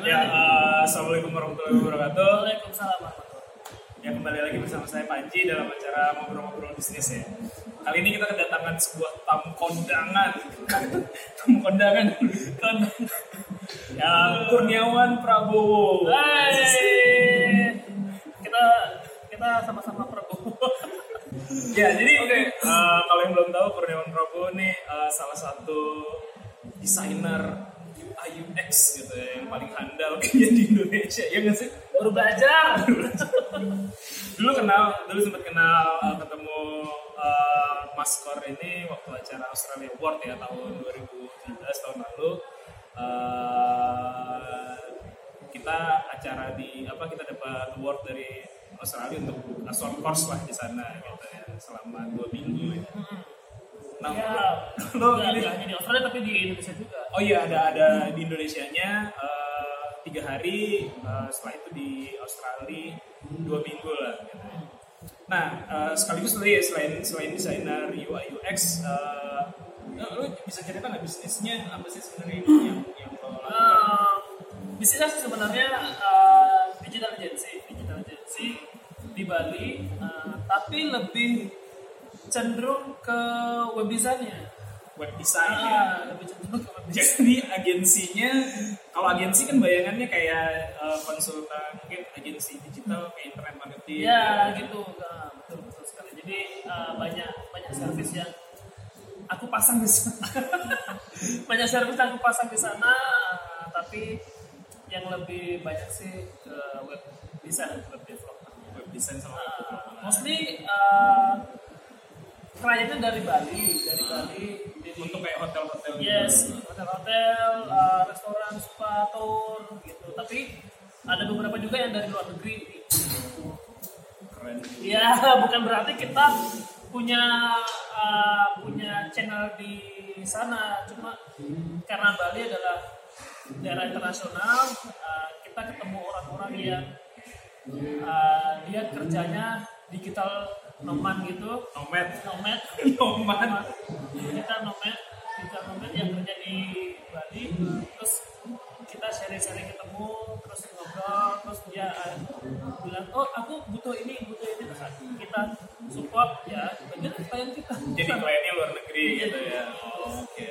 Ya, eh, Assalamualaikum warahmatullahi wabarakatuh. Waalaikumsalam warahmatullahi Ya kembali lagi bersama saya Panji dalam acara ngobrol-ngobrol bisnis ya. Kali ini kita kedatangan sebuah tamu kondangan. tamu kondangan. Ya, Kurniawan Prabowo. Hai. Kita kita sama-sama Prabowo. Ya, jadi eh, kalau yang belum tahu Kurniawan Prabowo ini eh, salah satu desainer UI UX gitu ya yang paling handal kayaknya di Indonesia ya nggak sih? Baru belajar. dulu kenal dulu sempat kenal uh, ketemu uh, Mas Kor ini waktu acara Australia Award ya tahun 2017 tahun lalu uh, kita acara di apa kita dapat award dari Australia untuk short course lah di sana gitu ya selama dua minggu ya. Nah, Ya, lo nggak- ini nggak hanya di Australia tapi di Indonesia juga. Oh iya ada ada di Indonesia-nya eh, tiga hari, eh, setelah itu di Australia dua minggu lah. Gitu. Nah eh, sekaligus tadi ya selain selain desainer UI UX, eh, lo bisa cerita nggak bisnisnya apa sih sebenarnya yang yang lo lakukan? Eh, bisnisnya sebenarnya eh, digital agency, digital agency di Bali, eh, tapi lebih cenderung ke web design-nya. Web design ya. Ah, lebih cenderung ke web design. Jadi agensinya, kalau agensi kan bayangannya kayak eh, konsultan, mungkin agensi digital kayak internet marketing. Ya gitu, Nah, betul betul sekali. Jadi eh, banyak banyak servis yang aku pasang di sana. banyak servis yang aku pasang di sana, eh, tapi yang lebih banyak sih ke web design, web development. Web design sama web Uh, mostly uh, kliennya dari Bali, dari Bali. Jadi, untuk kayak hotel-hotel gitu. yes, hotel-hotel, uh, restoran, spa, tour gitu. Tapi ada beberapa juga yang dari luar negeri. keren Ya, bukan berarti kita punya uh, punya channel di sana. Cuma karena Bali adalah daerah internasional, uh, kita ketemu orang-orang yang uh, dia kerjanya digital nomad gitu, nomad nomad, nomad kita nomad, digital nomad yang kerja di Bali, terus kita sharing-sharing ketemu, terus ngobrol, terus dia bilang, oh aku butuh ini, butuh ini, terus kita support ya, bagian klien kita. jadi kliennya luar negeri gitu ya. Oh, oke.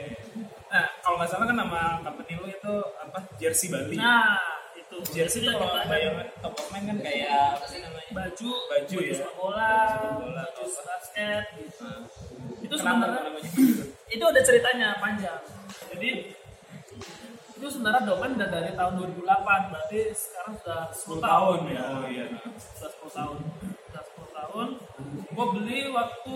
Nah kalau nggak salah kan nama company lu itu apa? Jersey Bali. Nah. Jersey kalau ada bayangan top of mind kan kayak apa sih namanya baju, Baju ya. sepak bola, baju apa. basket, gitu. Nah, Itu sebenarnya itu ada ceritanya panjang. Jadi itu sebenarnya domain udah dari tahun 2008, berarti sekarang sudah 10 10 tahun. tahun ya oh iya Sudah 10 tahun. Sudah 10 tahun. Gue beli waktu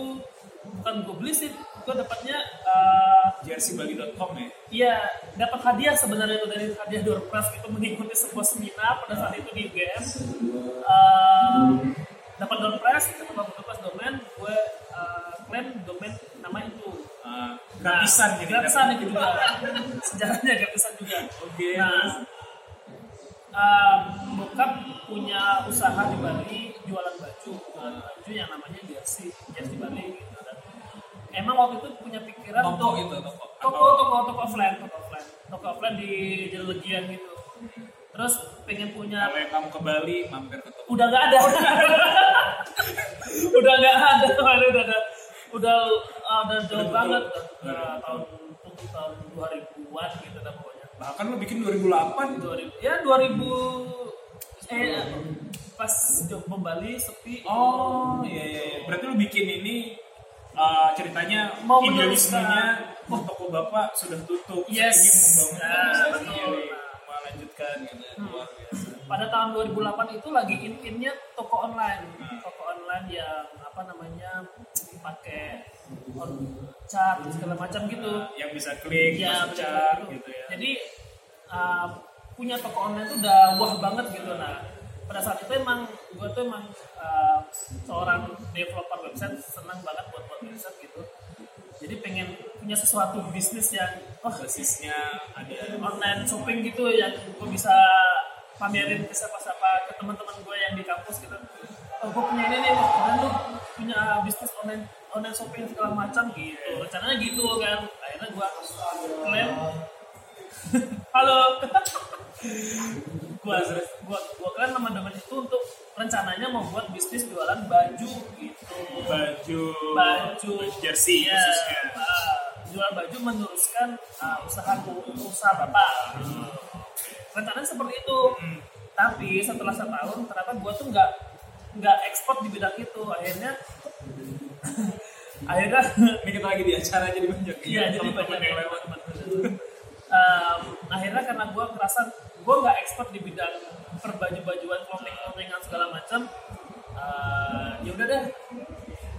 bukan gue beli sih, gue dapatnya uh, jerseybali.com ya Iya, dapat hadiah sebenarnya itu dari hadiah door prize itu mengikuti sebuah seminar pada saat itu di UGM. Eh, dapat door prize, dapat prize domain, gue eh, klaim domain nama itu. Ah, gratisan gitu gratisan itu juga. Sejarahnya gratisan juga. Oke, Nah, terus? eh, bokap punya usaha di Bali jualan baju, jualan baju yang namanya jersey, jersey Bali gitu. Emang waktu itu punya pikiran toko untuk itu toko. toko toko toko offline toko offline. Toko offline di Jalan Legian gitu. Terus pengen punya kalau yang kamu ke Bali mampir ke toko. Udah nggak ada. Udah nggak ada udah udah udah udah uh, udah jauh banget. udah tahun tahun 2000-an gitu dah pokoknya. Bahkan lu bikin 2008 2000 ya 2000 eh pas Jogja Bali sepi. Oh iya iya iya. Berarti lu bikin ini uh, ceritanya Mau idealismenya oh toko bapak sudah tutup. Yes. ingin membangun Nah, saya sendiri. Nah. Melanjutkan gitu. Luar biasa. pada tahun 2008 itu lagi in-innya toko online Hmm. toko online yang apa namanya pakai on- cat segala macam gitu Yang bisa klik, ya masuk betul, chat gitu ya. jadi uh, punya toko online itu udah wah banget gitu nah pada saat itu emang gue tuh emang uh, seorang developer website senang banget buat buat website gitu. Jadi pengen punya sesuatu bisnis yang oh Basisnya ada. online shopping gitu yang gue bisa pamerin ke siapa-siapa ke teman-teman gue yang di kampus gitu. Oh gue punya ini nih wah keren lu punya bisnis online online shopping segala macam gitu. Rencananya gitu kan. Akhirnya gue klaim. Halo gua gua gua kan domain itu untuk rencananya mau buat bisnis jualan baju gitu. Baju baju jersey khususnya. Ah, jual baju meneruskan uh, usaha usaha bapak. Gitu. rencananya seperti itu. Hmm. tapi setelah setahun ternyata gua tuh nggak nggak ekspor di bidang itu. Akhirnya akhirnya kita lagi di acara jadi banyak. Iya, jadi teman-teman banyak yang yang lewat um, akhirnya karena gue ngerasa gue nggak expert di bidang perbaju-bajuan clothing-clothingan segala macam uh, ya udah deh.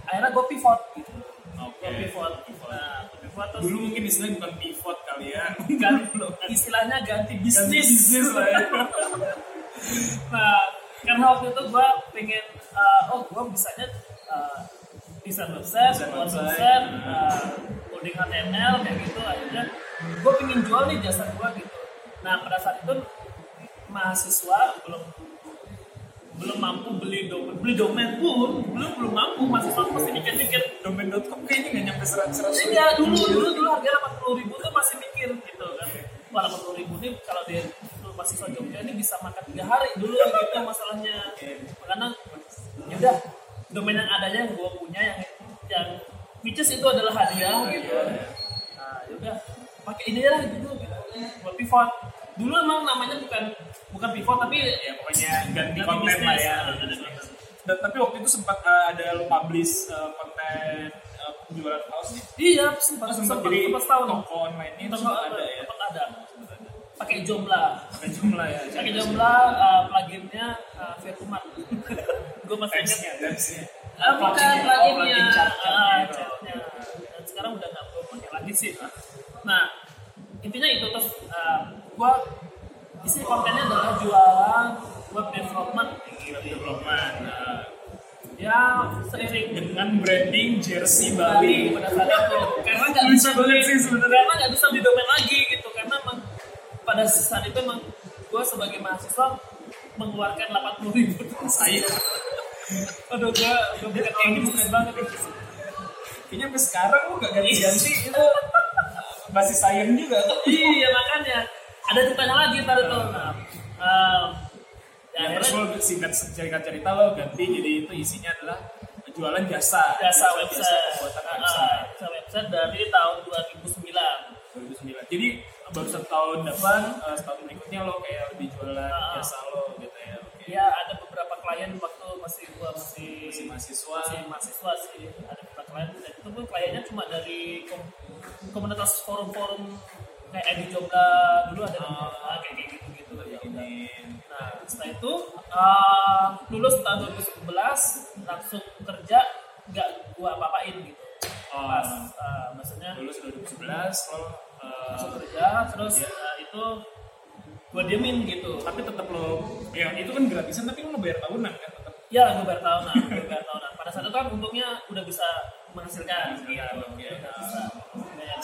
Akhirnya gue pivot gitu. Oke. gue pivot. Nah pivot terus. Dulu mungkin istilahnya bukan pivot kali ya. Ganti istilahnya ganti bisnis Ganti bisnis. lah ya. nah karena waktu itu gue pengen uh, oh gue bisanya uh, desain website, Desain buat website. website, uh, coding HTML kayak gitu akhirnya gue pengen jual nih jasa gue gitu nah pada saat itu mahasiswa belum belum mampu beli domain beli domain pun belum belum mampu mahasiswa masih mikir-mikir domain.com kayaknya nggak nyampe seratus seratus Iya dulu dulu dulu harga delapan puluh ribu tuh masih mikir gitu kan. Delapan puluh ribu nih kalau dia mahasiswa Jogja ini bisa makan tiga hari dulu gitu masalahnya. Karena yaudah domain yang adanya yang gue punya yang yang which is itu adalah hadiah gitu. Nah yaudah pakai ini lah gitu. gitu. Buat pivot. Dulu emang namanya bukan bukan pivot tapi ya pokoknya ganti konten lah ya. Dan, tapi waktu itu sempat uh, ada lo publish uh, konten uh, jualan kaos iya sempat sempat sempat jadi sempat setahun. toko online ini sempat ada ya Tempat ada. Pakai jumlah. pakai jumlah ya Pakai jumlah uh, pluginnya uh, Virtumat. gue masih ingat. Dance-nya. Ah, bukan Plugin-nya, oh, pluginnya, ah, itu. chatnya. Dan sekarang udah nggak gue pakai lagi sih. Nah, intinya itu terus uh, gue isi kontennya adalah jualan web development. Web development uh, Ya seiring dengan branding jersey Bali pada saat itu karena nggak bisa banget beli sih sebenarnya. karena nggak bisa beli domain lagi gitu karena pada saat itu emang gue sebagai mahasiswa mengeluarkan 80 ribu saya. Aduh gue gue bukan kayak ini bukan banget kayaknya sampai sekarang lo gak ganti-ganti itu masih sayang juga. Iya makanya. Ada ceritanya lagi tadi tuh nah, um, ya, terus lo singkat cerita cerita lo ganti jadi itu isinya adalah jualan jasa. Jasa website. pembuatan Ah, website jasa website dari tahun 2009 2009 jadi baru satu tahun depan eh, setahun berikutnya lo kayak lebih jualan Ah. jasa lo gitu ya oke. Ya ada beberapa klien waktu masih gua masih masih mahasiswa. masih mahasiswa sih. Ada beberapa klien dan itu pun kliennya cuma dari kom- komunitas forum-forum kayak Edi Jogja dulu ada ah, kayak kayak gitu gitu ya nah setelah itu uh, lulus tahun 2011 langsung kerja nggak gua apa-apain gitu. Oh. pas uh, maksudnya lulus 2011 lo eh, langsung kerja terus Iya. uh, itu gua diemin gitu tapi tetap lo ya itu kan gratisan tapi lo bayar tahunan kan tetap Ya, gue bayar tahunan, gue bayar tahunan. Pada saat itu kan untungnya udah bisa menghasilkan, Iya, bisa. Bayar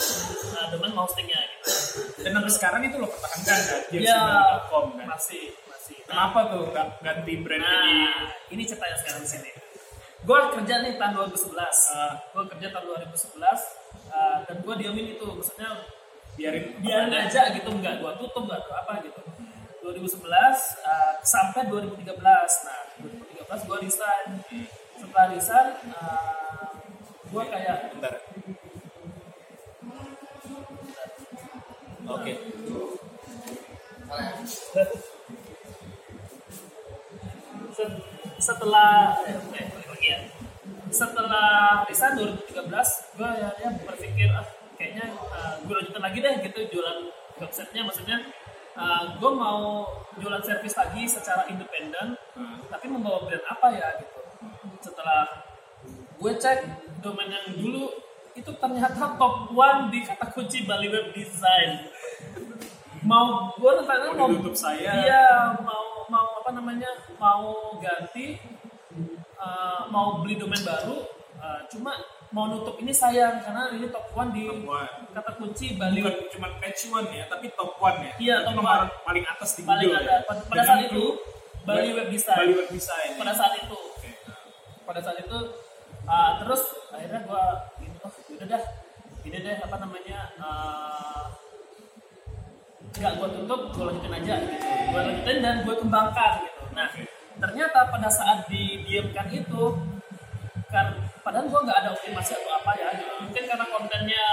nah, domain hostingnya gitu. dan sampai sekarang itu lo pertahankan kan Ya, jersey.com kan masih, masih. Nah, kenapa tuh nggak ganti brand jadi nah, ini ceritanya sekarang di sini. Gue kerja nih tahun 2011. Ah. gue kerja tahun 2011 uh, dan gue diamin itu, maksudnya biarin biarin aja gitu, nggak gue tutup nggak atau apa gitu. 2011 uh, sampai 2013. Nah, 2013 gue resign. Setelah resign, uh, gue kayak bentar oke set- setelah eh, eh, setelah resign 2013 gue ya, ya berpikir ah kayaknya gue lanjutin lagi deh gitu jualan websitenya maksudnya gue mau jualan servis lagi secara independen Hmm. tapi membawa brand apa ya gitu setelah gue cek domain yang dulu itu ternyata top one di kata kunci Bali Web Design mau gue tentang Mau mau ditutup saya. iya mau mau apa namanya mau ganti uh, mau beli domain baru uh, cuma mau nutup ini sayang karena ini top one di Top one. kata kunci Bali. Bukan cuma patch one ya tapi top one ya. Iya, top nomor one. paling atas di paling Google ada ya. pada, saat itu Bali Web Design. Bali Web Design ya. pada saat itu. Pada saat itu uh, terus akhirnya gue gini oh udah dah. Ini deh apa namanya uh, nggak gue tutup gue lanjutin aja gitu. Gue lanjutin dan gue kembangkan gitu. Nah ternyata pada saat didiamkan itu padahal gue nggak ada optimasi atau apa ya mungkin karena kontennya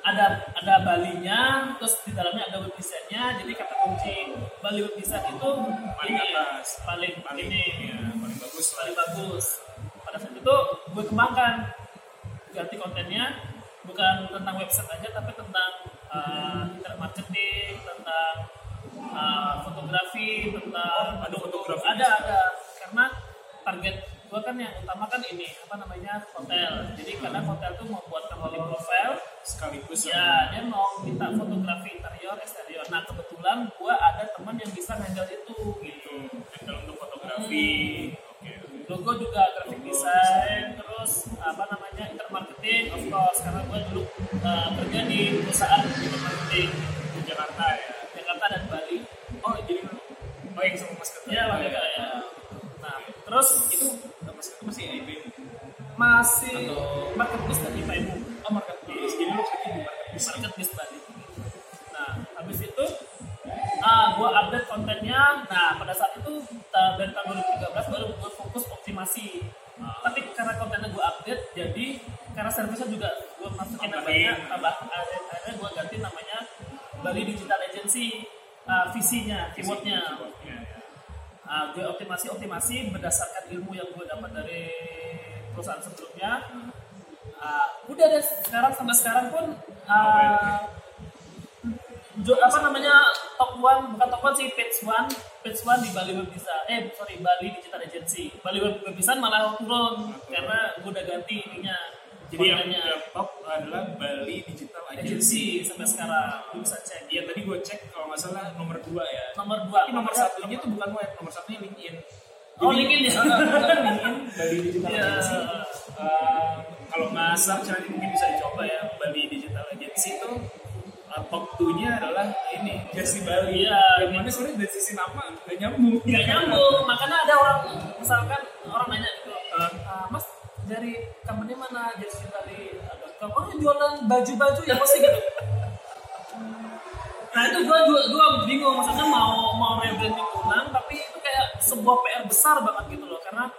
ada ada Balinya terus di dalamnya ada web desainnya jadi kata kunci Bali web design itu Paling ini, atas. paling paling ini ya, paling bagus lah paling bagus pada saat itu gue kembangkan ganti kontennya bukan tentang website aja tapi tentang uh, internet marketing tentang uh, fotografi tentang Oh, ada fotografi. ada ada karena target gue kan yang utama kan ini apa namanya hotel. Jadi karena hotel tuh mau buat company profile. Sekaligus. Ya dia mau minta fotografi interior eksterior. Nah kebetulan gue ada teman yang bisa handle itu gitu. Handle untuk fotografi. Oke. Logo juga graphic design terus apa namanya intermarketing of course. Karena gue dulu uh, kerja di perusahaan intermarketing. Di Jakarta ya. Jakarta dan Bali. Oh jadi oh yang sama mas Ketua. Ya Bali ya. Nah terus itu mas Ketua masih IB masih Atau- marketplace dan IPMU oh marketplace. Jadi lo kerja di marketplace. Marketplace Bali nah habis itu ah gue update kontennya. Nah pada saat itu dari tahun 2013 baru gue fokus optimasi. Tapi karena kontennya gue update jadi karena servisnya juga gue masukin namanya tambah akhirnya gue ganti namanya Bali Digital Agency. Ah, visinya keywordnya Ya, ya. Ah, gue optimasi optimasi berdasarkan ilmu yang gue dapat dari perusahaan sebelumnya. Ah, udah deh sekarang sampai sekarang pun ah, jo- apa namanya top one bukan top one sih page one page one di Bali Web Design eh sorry Bali Digital Agency. Bali Web Web Design malah turun karena gue udah ganti ininya jadi yang, yang top adalah Bali Digital Agency agency sampai sekarang lu bisa cek Iya tadi gue cek kalau nggak salah nomor dua ya. nomor dua Tapi nomor satunya tuh bukan web, nomor satunya LinkedIn. Oh, LinkedIn ya? LinkedIn Bali Digital Iya. Agency. Eh, kalau nggak nanti mungkin bisa dicoba ya Bali Digital Agency itu eh, top 2-nya adalah ini Jesse Bali. Iya. Yang mana sebenarnya dari sisi nama nggak nyambung. nggak nyambung makanya ada orang misalkan dari company mana? Jersey dari com oh jualan baju-baju ya pasti gitu. Nah itu gua gua, gua bingung maksudnya mau mau rebranding ulang tapi itu kayak sebuah PR besar banget gitu loh karena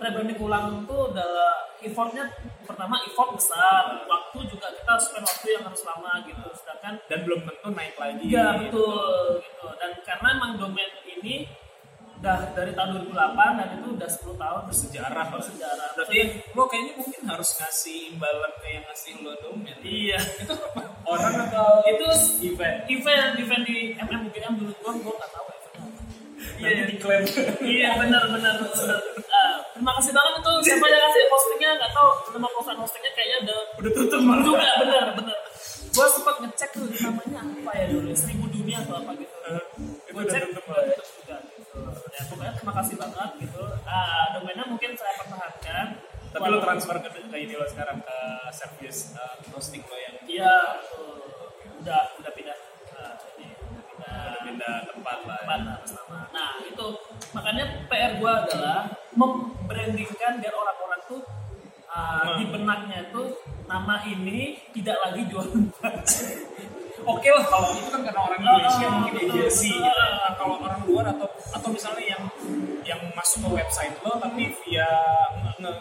rebranding ulang itu adalah effortnya pertama effort besar waktu juga kita spend waktu yang harus lama gitu sedangkan Dan belum tentu naik lagi. Iya betul gitu. Dan karena emang domain ini udah dari tahun 2008 dan itu udah 10 tahun Bersejarah bersejarah. Berarti lo kayaknya mungkin harus ngasih imbalan ke yang ngasih lo domain. Iya. Itu apa? Orang atau itu event? event event di MM UGM dulu gua gua nggak tahu eventnya. Iya, Nanti diklaim. iya benar benar benar. Ah, terima kasih banget itu siapa yang ngasih postingnya nggak tahu nama perusahaan hostingnya kayaknya udah Udah tutup malah. juga benar benar. Gua sempat ngecek tuh namanya apa ya dulu seribu dunia atau apa gitu. Eh, itu udah tutup Ya pokoknya terima kasih banget gitu. Ah, domainnya mungkin saya pertahankan. Tapi lo transfer ke, ke ini lo sekarang ke service uh, hosting lo yang Iya, betul. udah udah pindah. Nah, ini udah pindah udah pindah tempat lah. ya. tempat atas nama. Nah itu makanya PR gua adalah membrandingkan biar orang-orang tuh ah, di benaknya tuh nama ini tidak lagi jualan Oke lah kalau itu kan karena orang Indonesia Ah, mungkin agency gitu. Nah, kalau orang luar atau atau misalnya yang yang masuk ke website lo tapi via nge,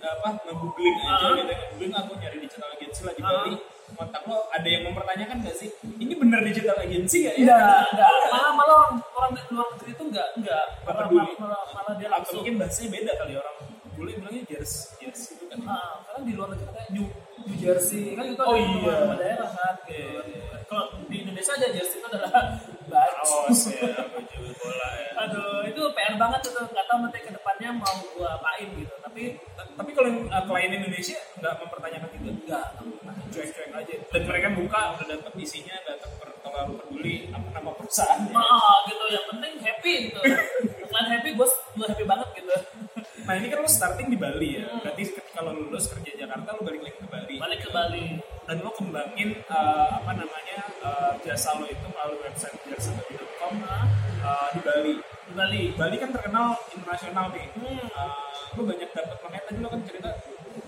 apa nge-googling aja Ah. gitu nge-googling aku nyari digital agency lah di Ah. Bali kontak lo ada yang mempertanyakan nggak sih ini bener digital agency nggak ya? Enggak, enggak. Malah malah orang orang luar negeri itu enggak enggak. Nggak Malah, malah, malah dia Atau langsung. mungkin bahasanya beda kali orang bule bilangnya jersey jersey itu kan Ah, karena di luar negeri kayak New, New Jersey kan itu Oh, ada iya. beberapa daerah kan. Gitu. Iya, iya. Kalau di Indonesia aja Jersey itu adalah baju. kaos ya baju bola ya Aduh, itu PR banget itu. Nggak tahu nanti ke depannya mau gua apain gitu. Tapi tapi kalau yang uh, klien Indonesia nggak mempertanyakan itu enggak. cuek-cuek aja dan mereka buka udah dapat isinya per terlalu peduli apa nama perusahaannya Ah, gitu. Yang penting happy gitu. Klien happy, bos gua happy banget gitu. nah ini kan lo starting di Bali ya berarti ketika lo lulus kerja Jakarta lo balik lagi ke Bali Balik ke Bali. dan lo kembangin uh, apa namanya uh, jasa lo itu melalui website jasabali.com uh, di Bali Di Bali. Bali kan terkenal internasional nih Hmm. Uh, lo banyak dapat makanya tadi lo kan cerita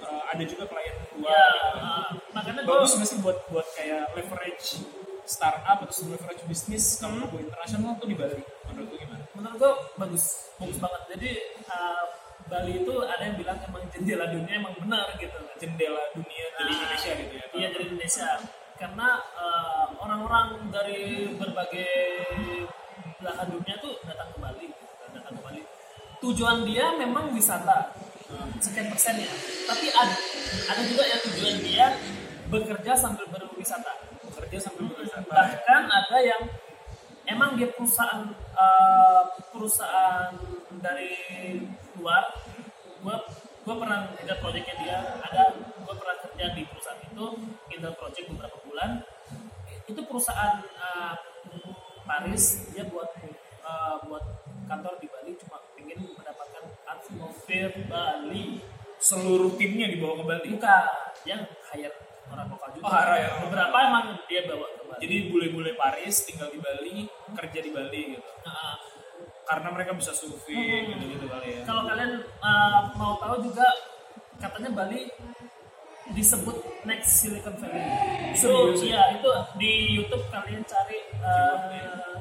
uh, ada juga klien luar Ya, gitu. ah, makanya bagus nggak sih buat buat kayak leverage startup atau sebuah franchise bisnis kalau mau go internasional tuh di Bali. Menurut lu gimana? menurut gua bagus bagus banget. Jadi uh, Bali itu ada yang bilang emang jendela dunia emang benar gitu. Jendela dunia dari Nah, Indonesia gitu ya? iya dari Indonesia. Karena uh, orang-orang dari berbagai belahan dunia tuh datang ke Bali gitu, datang ke Bali. Tujuan dia memang wisata sekian persennya. Tapi ada ada juga yang tujuan dia bekerja sambil berwisata Kerja sambil berwisata. bahkan ada yang emang dia perusahaan eh, perusahaan dari luar. Gue gue pernah lihat proyeknya dia. Ada gue pernah kerja di perusahaan itu Intel Project beberapa bulan. Itu perusahaan eh, Paris. Dia buat eh, buat kantor di Bali cuma ingin mendapatkan atmosfer Bali Seluruh timnya dibawa ke Bali. bukan yang hire orang lokal juga Oh, hire. beberapa emang dia bawa ke Bali Jadi bule-bule Paris tinggal di Bali, kerja di Bali gitu. Nah, Karena mereka bisa survei Hmm. gitu-gitu kali ya. kalau kalian uh, mau tahu juga katanya Bali disebut next Silicon Valley. Itu Serius ya? iya itu di YouTube kalian cari uh,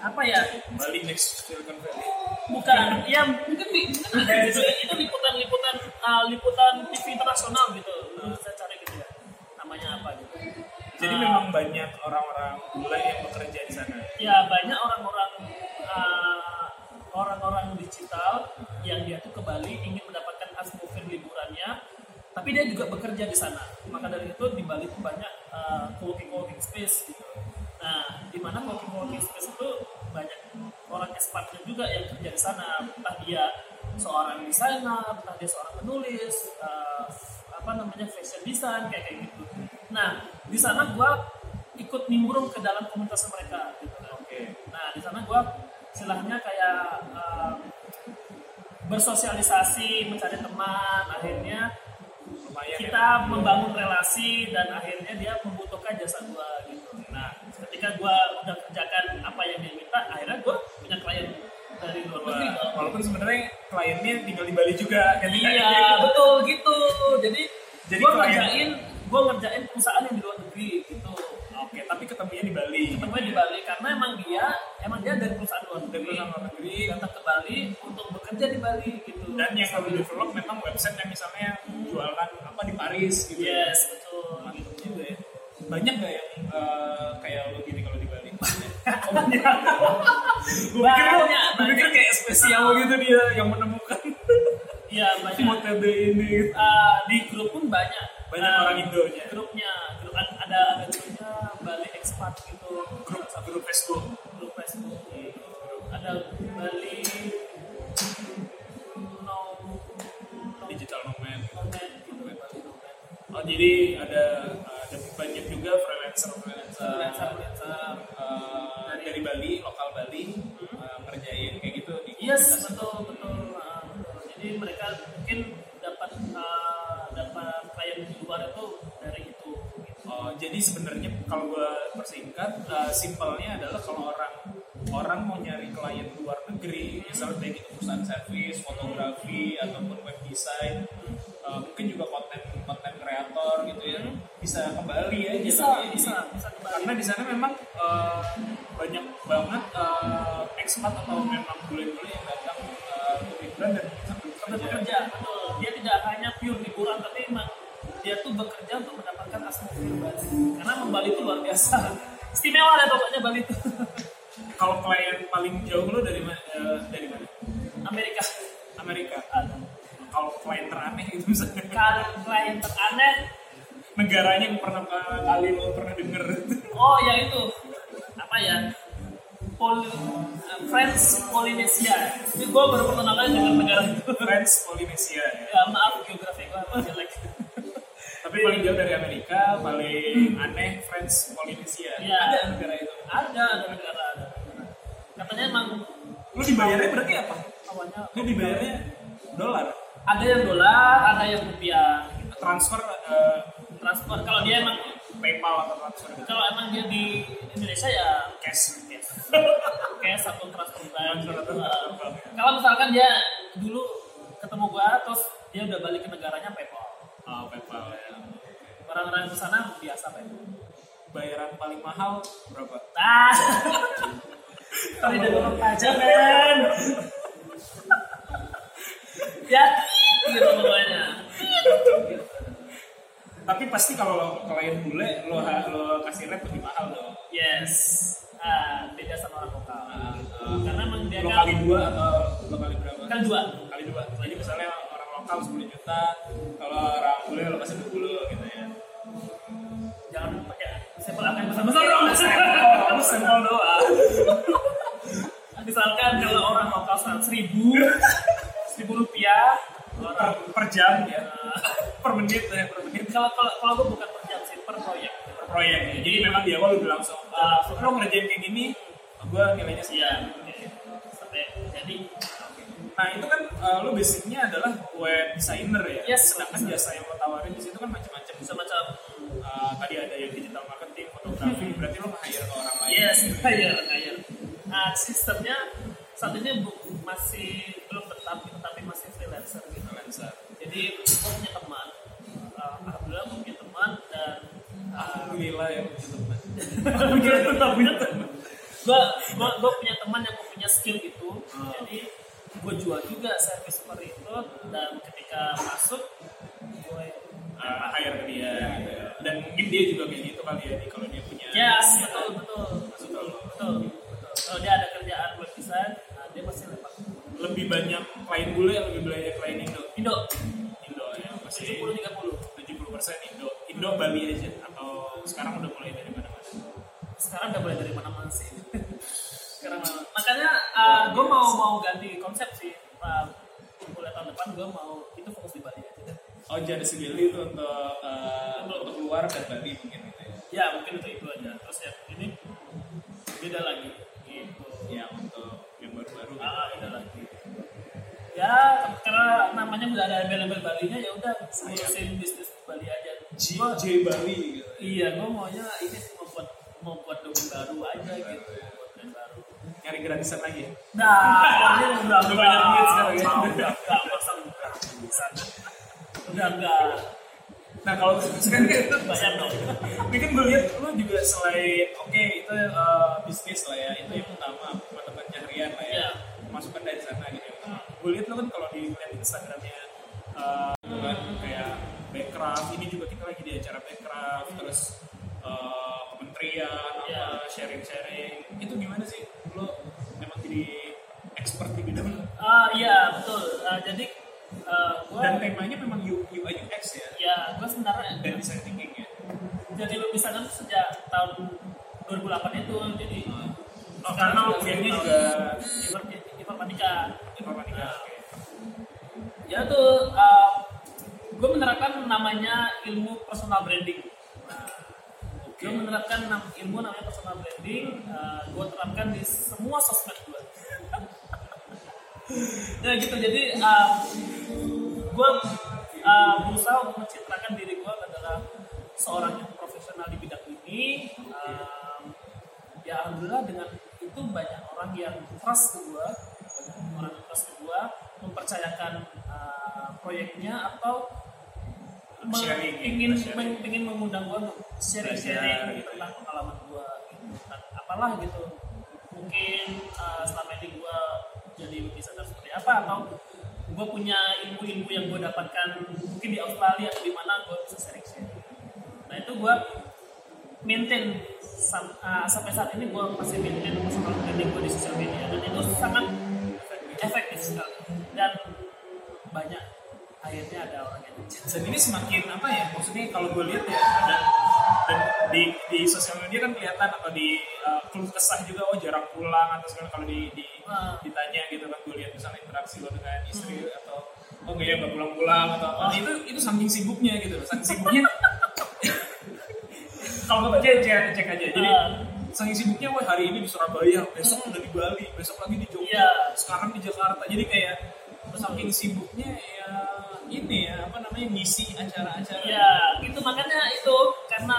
apa ya? Bali next Silicon Valley. Bukan, ya mungkin mungkin itu liputan-liputan uh, liputan TV internasional gitu. Bisa cari gitu ya. Namanya apa gitu. Jadi Uh, memang banyak orang-orang bule yang bekerja di sana. ya banyak orang-orang uh, orang-orang digital yang dia tuh ke Bali ingin mendapatkan atmosfer liburannya tapi dia juga bekerja di sana maka dari itu di Bali tuh banyak uh, co-working co-working space gitu nah di mana co-working co-working space itu banyak orang expertnya juga yang kerja di sana entah dia seorang desainer entah dia seorang penulis uh, apa namanya fashion design kayak kayak gitu nah di sana gua ikut nimbrung ke dalam komunitas mereka gitu kan. Oke. Nah, di sana gua istilahnya kayak um, bersosialisasi, mencari teman, akhirnya Lumayan kita ya. membangun relasi dan akhirnya dia membutuhkan jasa gua gitu. Nah, ketika gua udah kerjakan apa yang dia minta, akhirnya gua punya klien dari luar negeri. Walaupun sebenarnya kliennya tinggal di Bali juga tidak Iya, ada. betul gitu. Jadi, Jadi klien- ngerjain, gua ngerjain perusahaan yang di luar negeri gitu. Oke, tapi ketemunya di Bali. Ketemunya di Bali karena emang dia, emang dia dari perusahaan luar Dari negeri. perusahaan luar negeri. datang ke Bali untuk bekerja di Bali gitu. Dan yang kamu develop memang website yang misalnya jualan apa di Paris gitu. yes betul. Mantap juga ya. Banyak gak yang eh, kayak lo gini kalau gue pikir Banyak, gue pikir kayak spesial gitu dia yang menemukan Iya banyak. metode ini. Eh, di grup pun banyak. Banyak Eh, orang Indonya. Grupnya, grup ada ada grupnya Bali Expat gitu. Grup grup Facebook. Grup Facebook. gitu. Ada Bali no Digital nomad. nomad gitu. Oh jadi ada ada banyak juga freelancer freelancer, Freelancer, freelancer. dari Bali lokal Bali eh, ngerjain kayak gitu di Yes, betul betul. Betul. Jadi mereka mungkin dapat uh, dapat klien di luar itu dari itu. Gitu. Oh, jadi sebenarnya kalau gue persingkat, eh, simpelnya adalah kalau orang orang mau nyari klien luar negeri, misalnya baik itu perusahaan servis, fotografi ataupun web design, eh, mungkin juga konten konten kreator gitu ya, bisa ke Bali aja. Bisa, tapi- bisa, bisa ke Bali. Karena di sana memang eh, banyak banget eh, ekspat atau memang bule-bule yang datang eh, untuk liburan dan sambil bekerja. betul. Dia tidak hanya pure liburan, tapi emang dia tuh bekerja untuk mendapatkan atmosfer Bali. Karena emang Bali itu luar biasa. Istimewa deh pokoknya Bali itu. Kalau klien paling jauh lo dari mana? eh, dari mana? Amerika. Amerika. Kalau klien teraneh itu misalnya Kalau klien teraneh, negaranya yang pernah kali lo pernah denger oh ya itu apa ya? Pol uh, France Polynesia. Ini gue baru pertama kali dengar negara itu. France Polynesia ya. Ya, maaf geografi gue jelek. Tapi paling jauh dari Amerika, paling aneh France Polynesia. Iya. Ada negara itu. Ada, ada negara, ada. Katanya emang Lu dibayarnya berarti apa? awalnya Lu dibayarnya dolar. ada yang dolar, ada yang rupiah. Transfer eh, Transfer kalau dia emang PayPal atau transfer kalau emang dia di Indonesia ya cash. cash, cash atau transfer bank. Kalau misalkan dia dulu ketemu gua terus dia udah balik ke negaranya PayPal. Oh, PayPal ya. Orang-orang di sana biasa PayPal. bayaran paling mahal berapa? Ah, kali dari orang aja men. Ya, gitu pokoknya. Tapi pasti kalau lo klien bule, lo lo kasih rate lebih mahal dong. Yes. Ah, beda sama orang lokal. Uh, Karena emang dia kan kali dua atau lo kali berapa? kan dua. Kali dua. Jadi misalnya orang lokal 10 juta, kalau orang bule lo kasih 20 gitu ya. Jangan pakai sampel yang besar-besar dong. Sampel doang. Misalkan kalau orang lokal seratus ribu, seribu rupiah, Per, per jam ya, eh, per menit ya, per menit. kalau kalau kalau gue bukan per jam sih per proyek. Per proyek ya. Jadi memang di awal udah langsung, ah, lo ngerjain kayak gini, gue nilainya. Iya. oke. Sampai jadi Nah itu kan uh, lo basicnya adalah web designer ya. Yes, Sedangkan jasa yang lo tawarin di situ kan macam-macam. semacam Uh, tadi ada yang digital marketing, fotografi, berarti lo nge-hire ke orang lain. yes hire hire. Nah sistemnya saat ini masih belum tetap tapi masih freelancer gitu. Freelancer. Jadi gue punya teman, uh, alhamdulillah gue punya teman dan uh, Alhamdulillah ya punya teman. Alhamdulillah punya teman. Gue gue gue punya teman yang punya skill itu, Hmm. jadi gue jual juga service seperti itu dan ketika masuk gue Uh, hire ke dia gitu ya. Dan mungkin dia juga kayak gitu kali ya, kalau dia punya Yes, ya, betul betul lo. betul betul. Kalau dia ada kerjaan web design, nah dia pasti lepas. Lebih banyak klien bule, lebih banyak klien Indo. Indo Indo ya, masih 70 30. 70% Indo. Indo Bali aja atau sekarang udah mulai dari mana-mana. Sekarang udah mulai dari mana-mana sih. Sekarang mana- makanya gue mau mau ganti konsep sih. Uh, mulai tahun depan gue mau itu fokus di Bali aja. Oh jadi segini itu untuk uh, untuk keluar dan Bali mungkin gitu ya. Ya mungkin itu itu aja. Terus ya ini beda lagi gitu. Ya untuk yang baru-baru. gitu. Ah, beda lagi. Ya karena namanya udah ada label-label Balinya ya udah ngurusin bisnis Bali aja. J, Gua- J Bali gitu. Iya, gue maunya ini sih mau buat mau buat baru aja gitu, buat domain baru. Nyari gratisan lagi ya. Nah, ini udah Udah banyak duit sekarang ya. Udah enggak, masa gratisan. Udah enggak Nah kalau sekarang kan bayar dong. Ini kan gue lihat lo juga selain oke itu uh, bisnis lah ya itu yang utama mata pencaharian lah ya Iya. masukan dari sana gitu ya. Gue lihat lo kan kalau di lihat Instagramnya uh, kan kayak backcraft ini juga kita lagi di acara backcraft terus uh, kementerian Iya. apa sharing-sharing. Itu gimana sih? Lo memang jadi expert di bidang Ah iya betul. Ah, jadi eh, gue dan temanya memang UI UX ya? Ya gue sebenarnya dan design thinking ya? Jadi bisa kan sejak tahun 2008 itu jadi oh, karena kuliahnya juga informatika. informatika Nah, oke. ya tuh uh, gue menerapkan namanya ilmu personal branding. Nah, gue menerapkan ilmu namanya personal branding uh, gue terapkan di semua sosmed gue ya gitu. Jadi uh, gue uh, berusaha untuk mencitrakan diri gue adalah seorang yang profesional di bidang ini. Um, ya alhamdulillah dengan itu banyak orang yang trust ke gue banyak orang yang trust ke gue mempercayakan uh, proyeknya atau Sharing, ya, ingin sharing. ingin mengundang gue untuk sharing-sharing gitu tentang pengalaman gue gitu. Dan apalah gitu mungkin uh, selama ini gue jadi desainer seperti apa atau gue punya ilmu-ilmu yang gue dapatkan mungkin di Australia atau di mana gue bisa sharing-sharing nah itu gue maintain sam- uh, sampai saat ini gue masih maintain personal branding gue di sosial media dan itu sangat efektif sekali. Dan banyak akhirnya ada orang yang dan ini semakin apa ya maksudnya kalau gue lihat ya dan, dan di di sosial media kan kelihatan atau di uh, keluh kesah juga oh jarang pulang atau segala kalau di, di ditanya gitu kan gue lihat misalnya interaksi lo dengan istri atau oh enggak ya nggak pulang-pulang atau apa. Nah, itu itu saking sibuknya gitu saking sibuknya. Kalau nggak percaya cek, cek aja. Jadi Ah. Saking sibuknya wah hari ini di Surabaya besok udah di Bali besok lagi di Jogja Iya. sekarang di Jakarta jadi kayak saking sibuknya ya ini ya apa namanya ngisi acara-acara Ya, itu makanya itu karena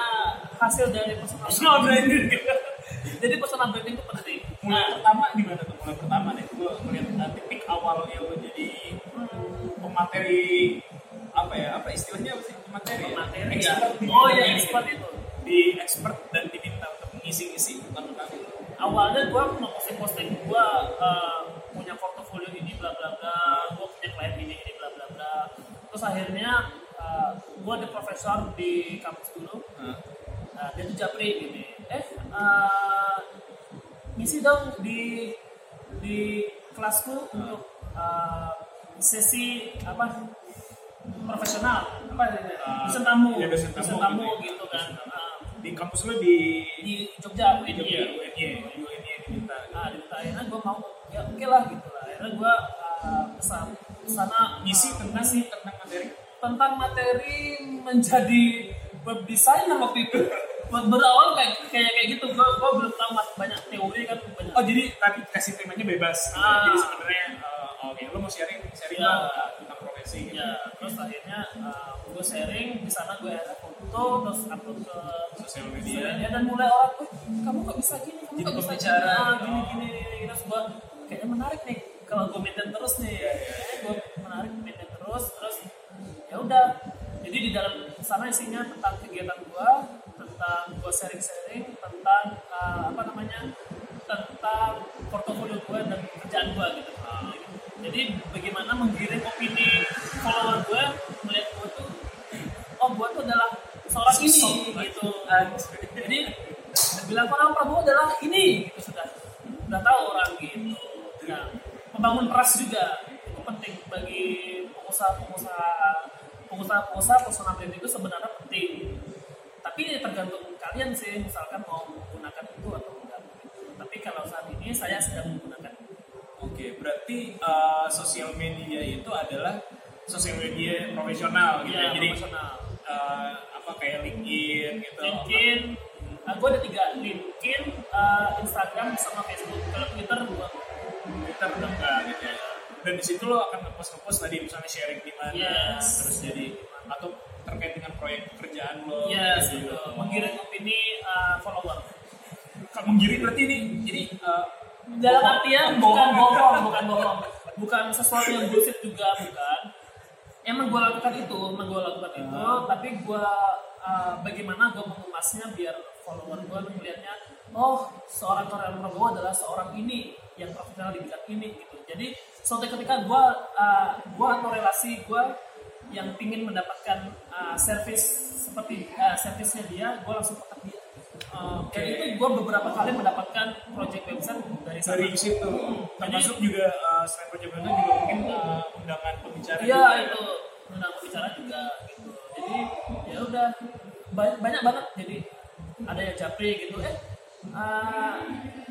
hasil dari personal, personal branding. Jadi personal branding itu penting. mulai Nah, pertama gimana tuh mulai pertama nih gue melihat uh, titik awalnya lo jadi pemateri apa ya apa istilahnya apa sih pemateri ya? materi ya. Expert di Oh ya, expert itu. di expert dan awalnya gue mau posting-posting gue uh, punya portofolio ini bla bla bla gue punya klien ini ini bla bla bla terus akhirnya uh, gue ada profesor di kampus dulu Hah? Nah, dia tuh japri gini, eh uh, ngisi dong di di kelasku untuk uh, sesi apa profesional apa ini? Ah, dosen tamu, iya, dosen tamu gitu ya. gitu kan. Uh, di kampus lu di di Jogja, di UNY. Jogja UNY UNY diminta Nah, diminta akhirnya gue mau ya oke lah gitu lah. Akhirnya gue uh, kesan sana ngisi uh, tentang ngisi tentang materi tentang materi menjadi web designer waktu itu Buat berawal kayak kayak kayak gitu gue gue belum tahu banyak teori kan banyak oh jadi tadi kasih temanya bebas. Ah. jadi sebenarnya eh, oke lu mau sharing sharing Ya. lah gitu ya terus akhirnya uh, gue sharing di sana gue ada foto terus upload ke sosial media. media dan mulai orang "Eh, kamu kok bisa gini? Kamu Jadi kok bisa pembicara. gini ah, gini gini gini terus gue kayaknya menarik nih kalau gue maintain terus nih. Iya, kayaknya gue menarik maintain terus terus ya udah. Jadi di dalam sana isinya tentang kegiatan gue tentang gue sharing-sharing tentang uh, apa namanya tentang portofolio gue dan kerjaan gue gitu. Ah, jadi bagaimana menggiring opini follower gue melihat gue tuh oh gue tuh adalah seorang ini gitu. Jadi bilang orang Prabowo adalah ini gitu sudah. Udah tahu orang gitu. Nah membangun trust juga. Itu penting bagi pengusaha-pengusaha pengusaha-pengusaha personal brand itu sebenarnya penting. Tapi ini tergantung kalian sih misalkan mau menggunakan itu atau enggak. Tapi kalau saat ini saya sedang menggunakan oke berarti eh, sosial media itu adalah sosial media profesional gitu ya, ya jadi profesional. eh, apa kayak LinkedIn gitu? LinkedIn uh, gue ada tiga. LinkedIn uh, Instagram sama Facebook. Kalau Twitter gue Twitter udah enggak gitu ya. Dan di situ lo akan ngepost ngepost tadi misalnya sharing di mana Yes. terus jadi atau terkait dengan proyek pekerjaan lo yes gitu. menggiring opini uh, follower. Kamu menggiring berarti ini jadi eh, dalam artian bukan bohong. bukan bohong. Bukan sesuatu yang bullshit juga bukan. Emang gue lakukan itu emang gue lakukan itu tapi gue uh, bagaimana gue mengemasnya biar follower gue melihatnya oh seorang Korean Prabowo adalah seorang ini yang profesional di bidang ini gitu. Jadi suatu ketika gue uh, gue atau relasi gue yang ingin mendapatkan uh, service seperti uh, servisnya dia gue langsung kontak dia Uh, Oke. dan itu gue beberapa kali mendapatkan project website dari sana. dari situ termasuk juga eh, selain project manager juga mungkin eh, undangan pembicara Iya itu undang bicara juga gitu. Jadi ya udah ba- banyak banget. Jadi ada yang japri gitu. Eh, uh,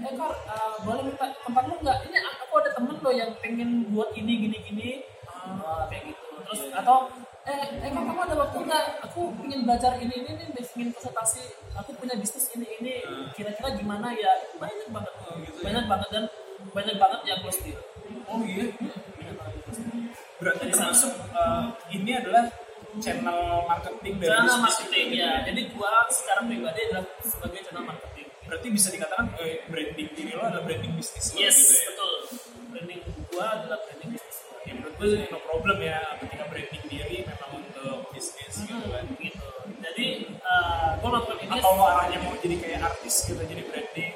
eh kor, uh, boleh minta kontak lu nggak? Ini aku ada temen lo yang pengen buat ini gini gini. Uh, kayak gitu. Terus atau eh eh kamu ada waktu nggak? Aku ingin belajar ini ini nih, ingin konsultasi. Aku punya bisnis ini ini. Kira-kira gimana ya? Banyak banget. Banyak banget dan banyak banget yang deal. oh iya deal. berarti termasuk eh, ini adalah channel marketing dari channel marketing itu. ya jadi gua secara pribadi adalah sebagai channel marketing berarti bisa dikatakan eh, branding diri lo adalah branding bisnis lo yes gitu ya betul branding gua adalah branding bisnis gua. ya menurut sih no problem ya ketika branding diri memang untuk bisnis gitu kan gitu jadi gua melakukan ini atau lo arahnya mau jadi kayak artis gitu jadi branding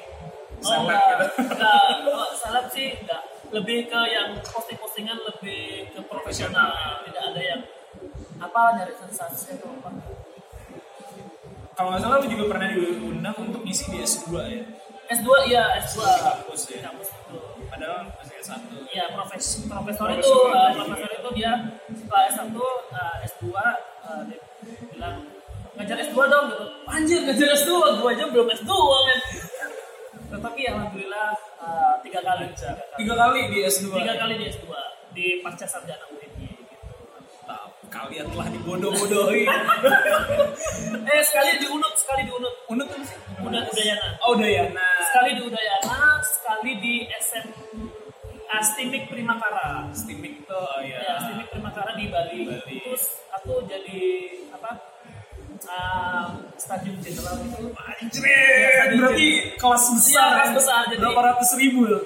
oh enggak gitu. enggak. Kalau seleb sih enggak. Lebih ke yang posting-postingan lebih ke profesional. Tidak ada yang apa nyari sensasi atau apa. Kalau nggak salah lo juga pernah diundang untuk ngisi di S2 ya? S2 iya S2 Di kampus ya. Kampus itu. Padahal masih S1 Iya, profes profesor itu, profesor. itu dia setelah S1, uh, S2, uh, dia bilang ngajar S2 dong gitu. Anjir, ngajar S2, gua aja belum S2 men. Tetapi alhamdulillah uh, tiga kali, kali, tiga kali di S2 tiga kali di S2 di pasca sarjana UNY gitu. Nah, kalian telah dibodoh-bodohi Eh sekali diunut, sekali diunut. unut apa sih Udah Udayana. oh udah ya nah Sekali di Udayana, sekali di SM Astimik Primakara. steaming tuh oh ya ya Stimik Primakara di Bali. Bali. Terus aku jadi? Uh, stadium general itu. Anjir, berarti kelas besar Iya, kelas ya? besar, jadi- berapa ratus ribu Uh,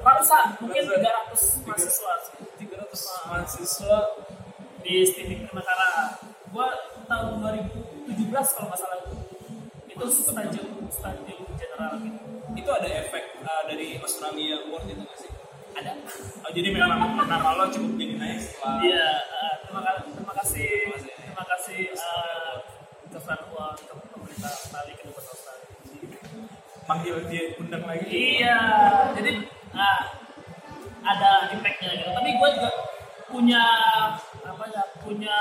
ratusan, mungkin Ratusan. 300 mahasiswa sih. 300 mahasiswa di Stimik Primakara. Gua tahun 2017 kalau nggak salah itu. Itu stadium stadium general gitu. itu ada efek uh, dari Australia Award itu nggak sih? ada Oh, jadi memang nama lo cukup jadi naik setelah Iya, eh, terima kasih, terima kasih, terima kasih ke Franua, ke pemerintah Australia, ke Dubes Australia. panggil dia undang lagi. Iya, jadi eh, ada impactnya gitu. Tapi gue juga punya apa ya, punya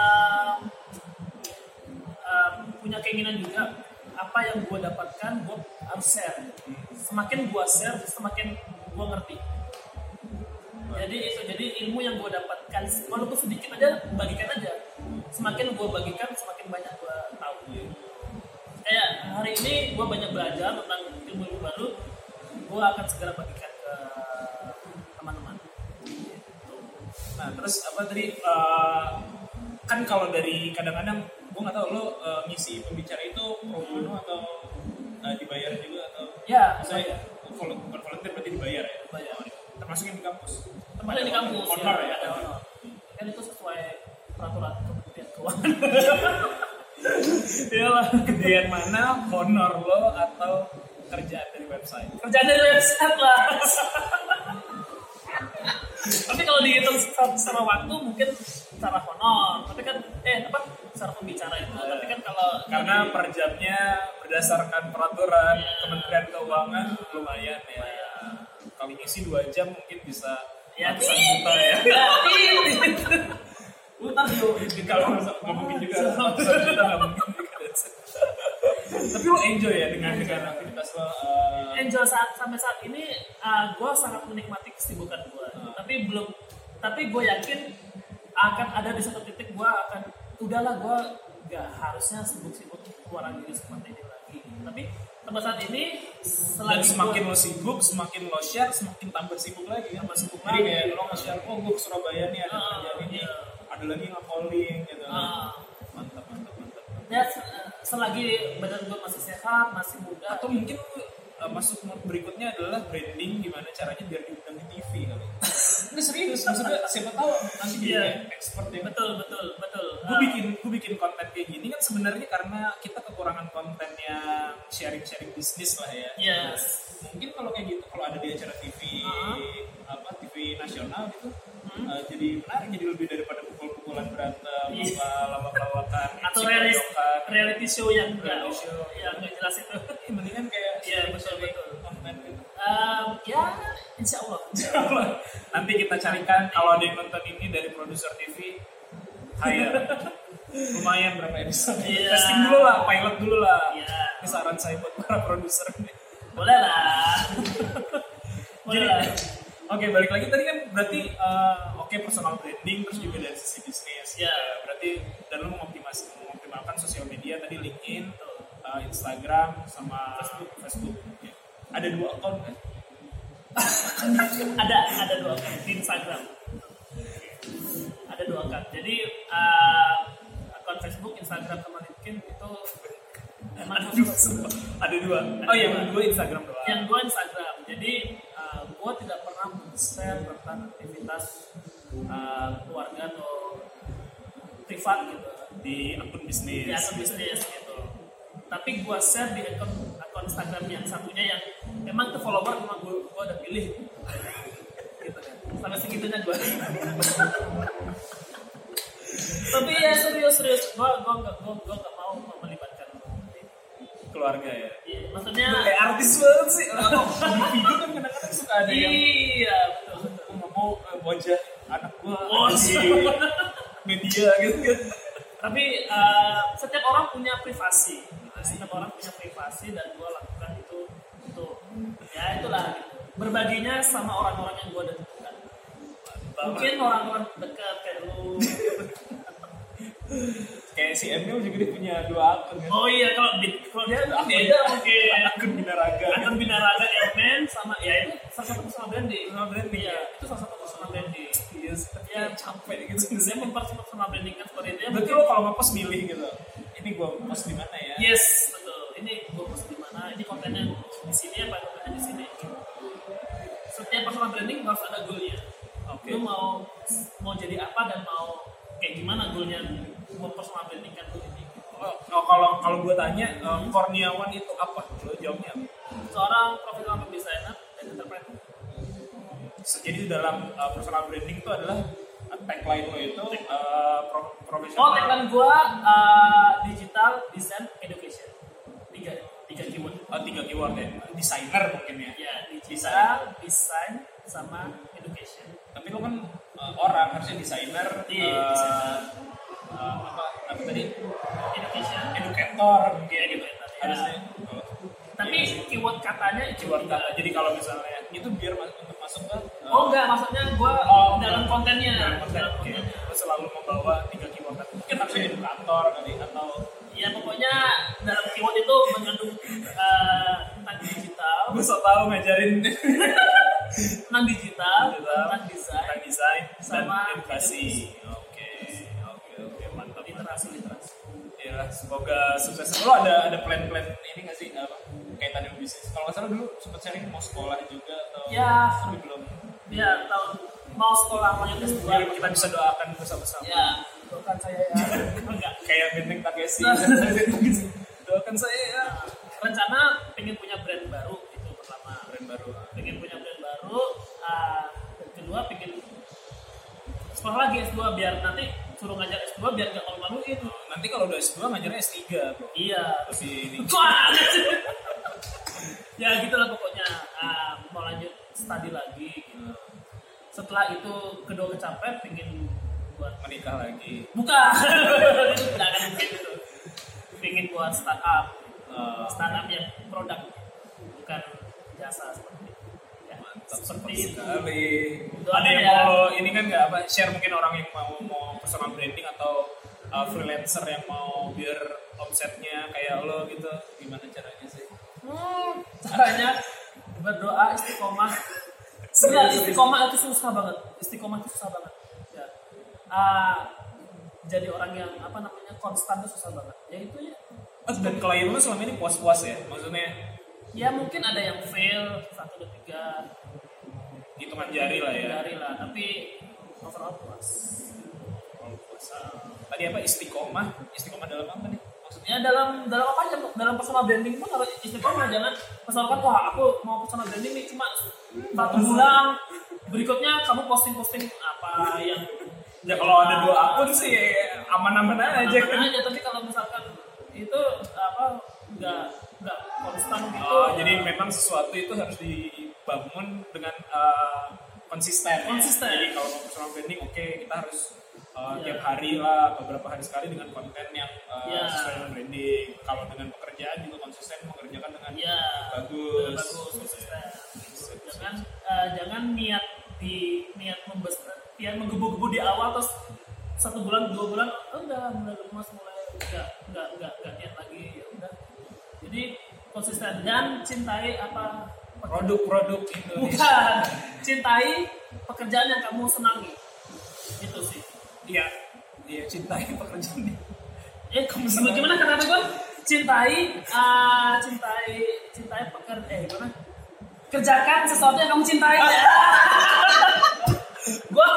eh, punya keinginan juga apa yang gue dapatkan gue harus share. Semakin gue share, semakin gue ngerti. Jadi itu jadi ilmu yang gue dapatkan walaupun sedikit aja bagikan aja. Semakin gue bagikan semakin banyak gue tahu. Kayak hari ini gue banyak belajar tentang ilmu-ilmu baru. Gue akan segera bagikan ke teman-teman. Nah terus apa tadi uh, kan kalau dari kadang-kadang gue nggak tahu lo uh, ngisi pembicara itu pro bono atau uh, dibayar juga atau Ya, saya vol- bukan volunteer berarti dibayar ya? Dibayar. Termasuk yang di kampus. tempatnya di kampus. Honor ya? ada honor. Kan itu sesuai peraturan Keuangan. Iyalah, gedean mana honor lo atau kerjaan dari website? Kerjaan dari website lah. Tapi kalau dihitung secara, waktu mungkin secara honor. Tapi kan eh apa secara pembicara itu. Tapi kan kalau Karena per jamnya berdasarkan peraturan Iya. Kementerian Keuangan lumayan ya. Kali ngisi dua jam mungkin bisa ya ratusan juta ya. Yuk. Kalau nggak mungkin juga nggak mungkin. Tapi lo enjoy ya dengan dengan aktivitas lo. uh, Enjoy saat sampai saat ini gue sangat menikmati kesibukan gue. Tapi belum. Tapi gue yakin akan ada di satu titik gue akan udahlah gue gak harusnya sibuk-sibuk keluar diri seperti ini lagi. Tapi sampai saat ini dan selagi semakin gua- lo sibuk, semakin lo share, semakin tambah sibuk lagi kan. Tambah sibuk lagi. kayak lo nge-share, oh gue ke Surabaya nih ada iya. Ada lagi nge-calling gitu. Ah. Mantap, mantap, mantap. ya se- selagi badan gue masih sehat, masih muda. Atau mungkin uh, masuk mode berikutnya adalah branding gimana caranya biar diundang di TV kali. Ini serius, maksudnya siapa tahu nanti jadi Iya. kayak expert ya. betul betul betul. Gue Ah, bikin gue bikin konten kayak gini kan sebenarnya karena kita kekurangan konten yang sharing-sharing bisnis lah ya. Yes. Mungkin kalau kayak gitu kalau ada di acara TV Uh-huh. apa TV nasional gitu Hmm. uh, jadi menarik jadi lebih daripada pukul-pukulan berantem Iya. apa lawak-lawakan atau reality, reality show yang Reality show. yang enggak jelas itu. Eh, mendingan kayak Iya, betul, betul. gitu. Um, ya, insya Allah. Nanti kita carikan kalau ada yang nonton ini dari produser TV, hire. Lumayan berapa episode? Iya. Testing dulu lah, pilot dulu lah. Iya. Ini saran saya buat para produser. Boleh lah. Boleh lah. Oke, balik lagi tadi kan berarti eh, oke personal branding terus juga dari sisi bisnis. Iya. Ya, berarti dan lu mengoptimas mengoptimalkan sosial media tadi LinkedIn, eh, Instagram sama Facebook. Facebook. Oke. Ada dua akun kan? ada ada dua account di Instagram. Ada dua account. Jadi uh, akun Facebook, Instagram, sama LinkedIn itu emang Ada dua. Ada dua. Oh yang dua Instagram doang. yang dua Instagram. Jadi uh, gue tidak pernah share tentang aktivitas uh, keluarga atau privat gitu di akun bisnis. di akun bisnis gitu. Tapi gue share di akun akun Instagram yang satunya yang memang tuh follower cuma gue gue udah pilih gitu kan. Sampai segitunya gue. Tapi ya serius serius gue gue nggak gue gue nggak melibatkan keluarga ya. Iya, maksudnya Kayak artis banget sih. Di video kan kadang-kadang suka ada yang iya betul. "Gua nggak mau eh, wajah anak gua Oh, di media gitu kan. Tapi uh, setiap orang punya privasi. Setiap orang punya privasi dan gue lakukan itu untuk ya itulah gitu. Berbaginya sama orang-orang yang gue dekat. Mungkin orang-orang dekat kayak lu. Kayak si Emil juga dia punya dua akun kan. Oh iya kalau di- kalau dia beda mungkin. Akun binaraga. Akun binaraga Edman sama ya itu salah satu personal branding. Personal branding, ya. itu salah satu personal branding. Iya, tapi Ya, capek gitu. Saya mempercepat personal branding kan seperti itu ya. Berarti lo kalau ngepost milih gitu. Ini gua post di mana ya? Yes, betul. Ini gue post di mana? Ini kontennya di sini apa kontennya di sini? Setiap personal branding harus ada goalnya. Oke. Lu mau mau jadi apa dan mau kayak gimana goalnya mau personal branding kan lu ini. Oh, oh, kalau kalau gua tanya eh, Kurniawan itu apa? Lo jawabnya? Seorang profesional designer dan entrepreneur. Jadi dalam uh, personal branding itu adalah tagline lo itu uh, pro- profesional. Oh, tagline gua uh, digital design education. Tiga tiga keyword. Oh, tiga keyword ya. Designer mungkin ya. Ya, digital, design, sama education. Tapi lo kan uh, orang harusnya desainer, Iya, uh, desainer. uh, apa, apa tadi? Education. Educator mungkin. Educator, ya. Harusnya. Oh, Tapi keyword katanya keyword kata. Jadi kalau misalnya itu biar untuk masuk ke uh, Oh enggak, maksudnya gua Oh, dalam kontennya. dalam konten. Dalam Oke. kontennya. Lo selalu membawa tiga keyword kata. Mungkin harusnya edukator kali atau Ya pokoknya dalam keyword itu mengandung eh, tentang digital, gue so tau ngajarin tentang digital, Digital. tentang desain, tentang desain Sama dan edukasi. Oke, oke, oke, mantap. literasi literasi. Ya, semoga sukses. Lo ada ada plan-plan ini nggak sih apa kaitan dengan bisnis? Kalau nggak salah dulu sempat sharing mau sekolah juga atau Ya. tapi belum. Ya tahun mau sekolah mau yang S2 Biar kita bisa doakan bersama-sama. Ya, doakan saya ya. Enggak. Kayak benteng Takeshi. Nah. doakan saya ya. Rencana pengen punya brand baru itu pertama. Brand baru. Baru. ah, dan kedua pengen sekolah lagi S2 biar nanti suruh ngajar S2 biar gak malu-maluin. Nanti kalau udah S2 ngajarnya S3 bro. Iya. Masih ini. Ya gitulah pokoknya Ah, mau lanjut studi lagi gitu. Setelah itu kedua kecapai pengen buat menikah lagi. buka tidak akan mungkin itu pengen buat startup Eh, startup yang produk bukan jasa seperti itu. Mantap seperti itu sekali. Ada yang ya. mau ini kan nggak apa share mungkin orang yang mau mau personal branding atau uh, freelancer yang mau biar omsetnya kayak lo gitu gimana caranya sih? Hmm, caranya berdoa istiqomah. Enggak, istiqomah itu susah banget. Istiqomah itu susah banget. Ya. Ah, jadi orang yang apa namanya konstan itu susah banget. Ya itu ya. Dan klien lo selama ini puas-puas ya? Maksudnya Ya mungkin ada yang fail satu dua tiga hitungan jari lah ya. dari lah, tapi overall puas. Oh, puas. Tadi apa istiqomah? Istiqomah dalam apa nih? Maksudnya? Ya dalam dalam apa aja dalam personal branding pun harus istiqomah jangan misalkan wah aku mau personal branding nih cuma satu bulan berikutnya kamu posting posting apa yang Ya kalau ada dua akun sih aman-aman aja aman kan. aja tapi kalau misalkan itu apa nggak nggak konstan gitu Oh, jadi memang sesuatu itu harus dibangun dengan uh, konsisten. ya. Konsisten. Jadi kalau mau personal branding, oke kita harus uh, Iya. tiap hari lah, beberapa hari sekali dengan konten yang uh, Iya. sesuai dengan branding. Kalau dengan pekerjaan juga konsisten mengerjakan dengan ya bagus. bagus konsisten jangan eh, jangan niat di niat membesar niat menggebu-gebu di awal terus satu bulan dua bulan oh, udah mulai lemas mulai nggak nggak nggak nggak niat lagi ya udah jadi konsisten. Dan cintai apa? Produk-produk Indonesia. bukan. Cintai pekerjaan yang kamu senangi. Itu sih. Iya, iya cintai pekerjaan. Eh kamu sebut gimana kata gue cintai ah cintai cintai pekerjaan eh gimana? Kerjakan sesuatu yang kamu cintai. Gue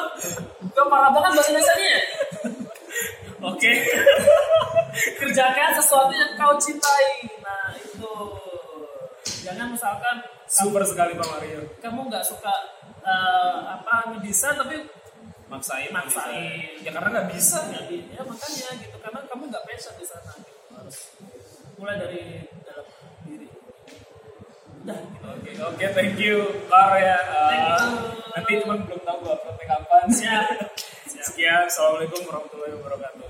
gue parah banget bahasa Indonesia Oke. kerjakan sesuatu yang kau cintai. Nah itu jangan misalkan Super sekali Pak Mario. kamu nggak suka eh, apa ngedesain tapi Maksain, Maksain. Ya karena nggak bisa. di ya makanya gitu karena kamu nggak passion di sana gitu harus mulai dari dalam diri udah gitu. Oke, oke, thank you, Lar ya. Uh, Thank you. Nanti cuma belum tahu gue uploadnya kapan. siap siap Sekian, assalamualaikum warahmatullahi wabarakatuh.